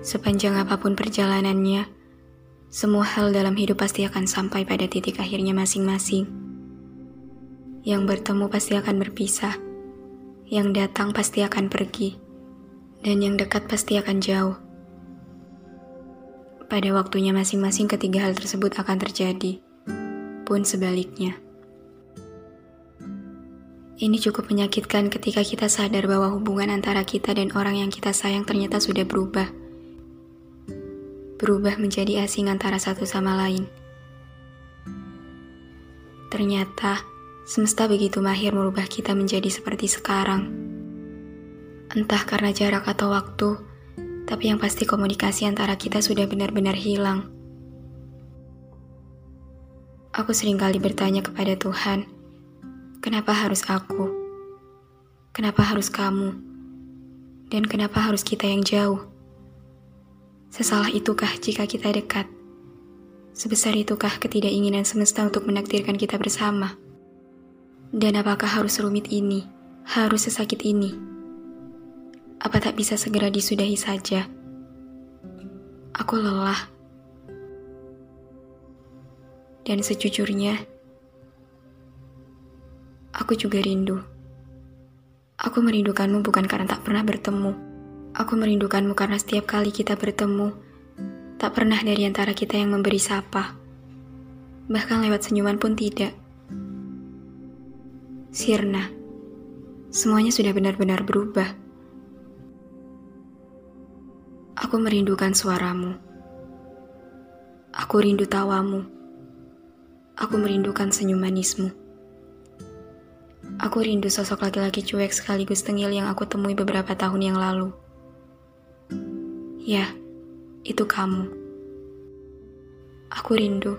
Sepanjang apa pun perjalanannya, semua hal dalam hidup pasti akan sampai pada titik akhirnya masing-masing. Yang bertemu pasti akan berpisah, yang datang pasti akan pergi, dan yang dekat pasti akan jauh. Pada waktunya masing-masing ketiga hal tersebut akan terjadi, pun sebaliknya. Ini cukup menyakitkan ketika kita sadar bahwa hubungan antara kita dan orang yang kita sayang ternyata sudah berubah berubah menjadi asing antara satu sama lain. Ternyata, semesta begitu mahir merubah kita menjadi seperti sekarang. Entah karena jarak atau waktu, tapi yang pasti komunikasi antara kita sudah benar-benar hilang. Aku sering kali bertanya kepada Tuhan, kenapa harus aku? Kenapa harus kamu? Dan kenapa harus kita yang jauh? Sesalah itukah jika kita dekat? Sebesar itukah ketidakinginan semesta untuk menakdirkan kita bersama? Dan apakah harus rumit ini? Harus sesakit ini? Apa tak bisa segera disudahi saja? Aku lelah. Dan sejujurnya, aku juga rindu. Aku merindukanmu bukan karena tak pernah bertemu Aku merindukanmu karena setiap kali kita bertemu, tak pernah dari antara kita yang memberi sapa. Bahkan lewat senyuman pun tidak. Sirna, semuanya sudah benar-benar berubah. Aku merindukan suaramu. Aku rindu tawamu. Aku merindukan senyum manismu. Aku rindu sosok laki-laki cuek sekaligus tengil yang aku temui beberapa tahun yang lalu. Ya, itu kamu. Aku rindu.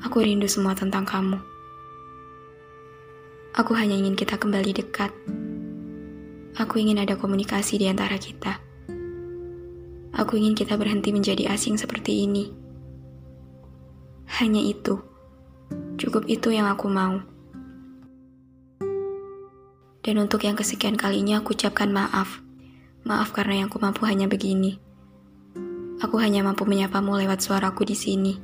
Aku rindu semua tentang kamu. Aku hanya ingin kita kembali dekat. Aku ingin ada komunikasi di antara kita. Aku ingin kita berhenti menjadi asing seperti ini. Hanya itu. Cukup itu yang aku mau. Dan untuk yang kesekian kalinya aku ucapkan maaf Maaf karena yang ku mampu hanya begini. Aku hanya mampu menyapamu lewat suaraku di sini.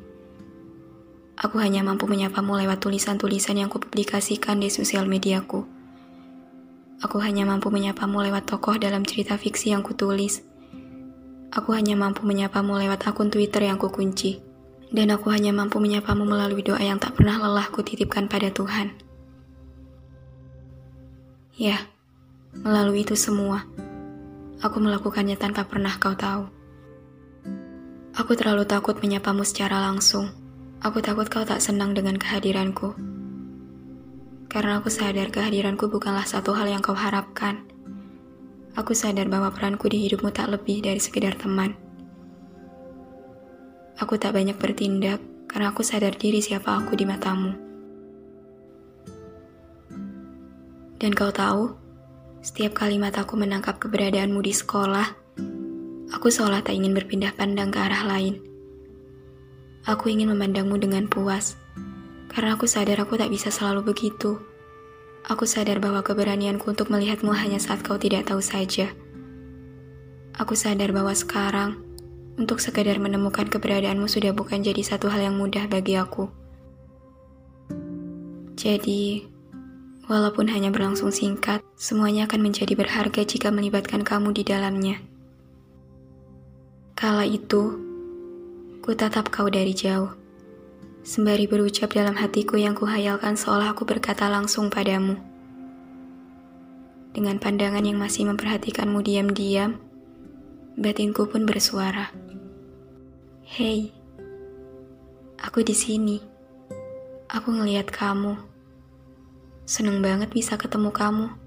Aku hanya mampu menyapamu lewat tulisan-tulisan yang kupublikasikan di sosial mediaku. Aku hanya mampu menyapamu lewat tokoh dalam cerita fiksi yang kutulis. Aku hanya mampu menyapamu lewat akun Twitter yang kukunci. Dan aku hanya mampu menyapamu melalui doa yang tak pernah lelah kutitipkan pada Tuhan. Ya, melalui itu semua Aku melakukannya tanpa pernah kau tahu. Aku terlalu takut menyapamu secara langsung. Aku takut kau tak senang dengan kehadiranku. Karena aku sadar kehadiranku bukanlah satu hal yang kau harapkan. Aku sadar bahwa peranku di hidupmu tak lebih dari sekedar teman. Aku tak banyak bertindak karena aku sadar diri siapa aku di matamu. Dan kau tahu, setiap kali mataku menangkap keberadaanmu di sekolah, aku seolah tak ingin berpindah pandang ke arah lain. Aku ingin memandangmu dengan puas, karena aku sadar aku tak bisa selalu begitu. Aku sadar bahwa keberanianku untuk melihatmu hanya saat kau tidak tahu saja. Aku sadar bahwa sekarang, untuk sekadar menemukan keberadaanmu sudah bukan jadi satu hal yang mudah bagi aku. Jadi, Walaupun hanya berlangsung singkat, semuanya akan menjadi berharga jika melibatkan kamu di dalamnya. Kala itu, ku tatap kau dari jauh, sembari berucap dalam hatiku yang kuhayalkan seolah aku berkata langsung padamu. Dengan pandangan yang masih memperhatikanmu diam-diam, batinku pun bersuara. Hei, aku di sini. Aku ngeliat kamu Seneng banget bisa ketemu kamu.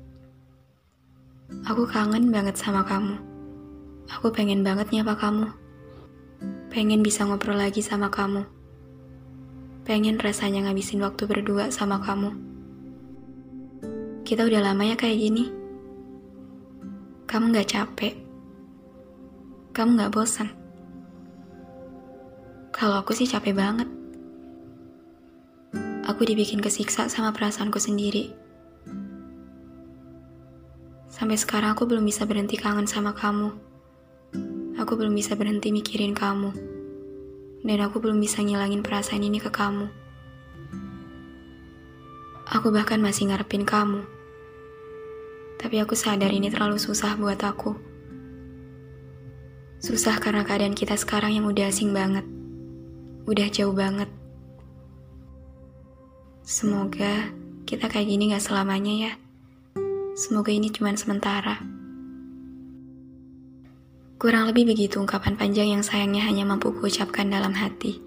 Aku kangen banget sama kamu. Aku pengen banget nyapa kamu. Pengen bisa ngobrol lagi sama kamu. Pengen rasanya ngabisin waktu berdua sama kamu. Kita udah lama ya kayak gini. Kamu gak capek. Kamu gak bosan. Kalau aku sih capek banget. Aku dibikin kesiksa sama perasaanku sendiri. Sampai sekarang aku belum bisa berhenti kangen sama kamu. Aku belum bisa berhenti mikirin kamu. Dan aku belum bisa ngilangin perasaan ini ke kamu. Aku bahkan masih ngarepin kamu. Tapi aku sadar ini terlalu susah buat aku. Susah karena keadaan kita sekarang yang udah asing banget. Udah jauh banget. Semoga kita kayak gini gak selamanya ya. Semoga ini cuma sementara. Kurang lebih begitu ungkapan panjang yang sayangnya hanya mampu kuucapkan dalam hati.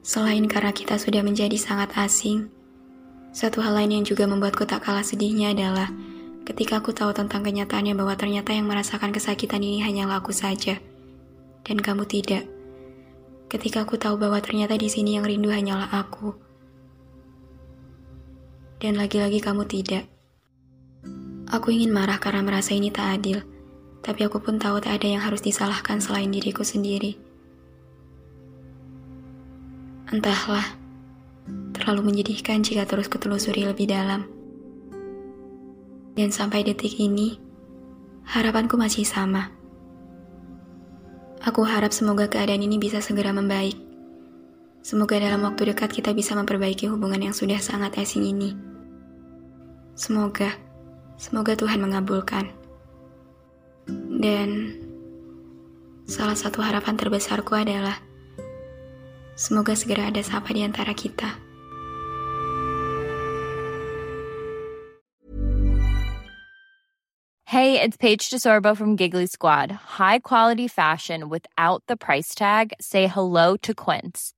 Selain karena kita sudah menjadi sangat asing, satu hal lain yang juga membuatku tak kalah sedihnya adalah ketika aku tahu tentang kenyataannya bahwa ternyata yang merasakan kesakitan ini hanyalah aku saja, dan kamu tidak ketika aku tahu bahwa ternyata di sini yang rindu hanyalah aku. Dan lagi-lagi kamu tidak. Aku ingin marah karena merasa ini tak adil, tapi aku pun tahu tak ada yang harus disalahkan selain diriku sendiri. Entahlah, terlalu menyedihkan jika terus kutelusuri lebih dalam. Dan sampai detik ini, harapanku masih sama Aku harap semoga keadaan ini bisa segera membaik. Semoga dalam waktu dekat kita bisa memperbaiki hubungan yang sudah sangat asing ini. Semoga, semoga Tuhan mengabulkan. Dan salah satu harapan terbesarku adalah semoga segera ada sapa di antara kita. Hey, it's Paige DeSorbo from Giggly Squad. High quality fashion without the price tag. Say hello to Quince.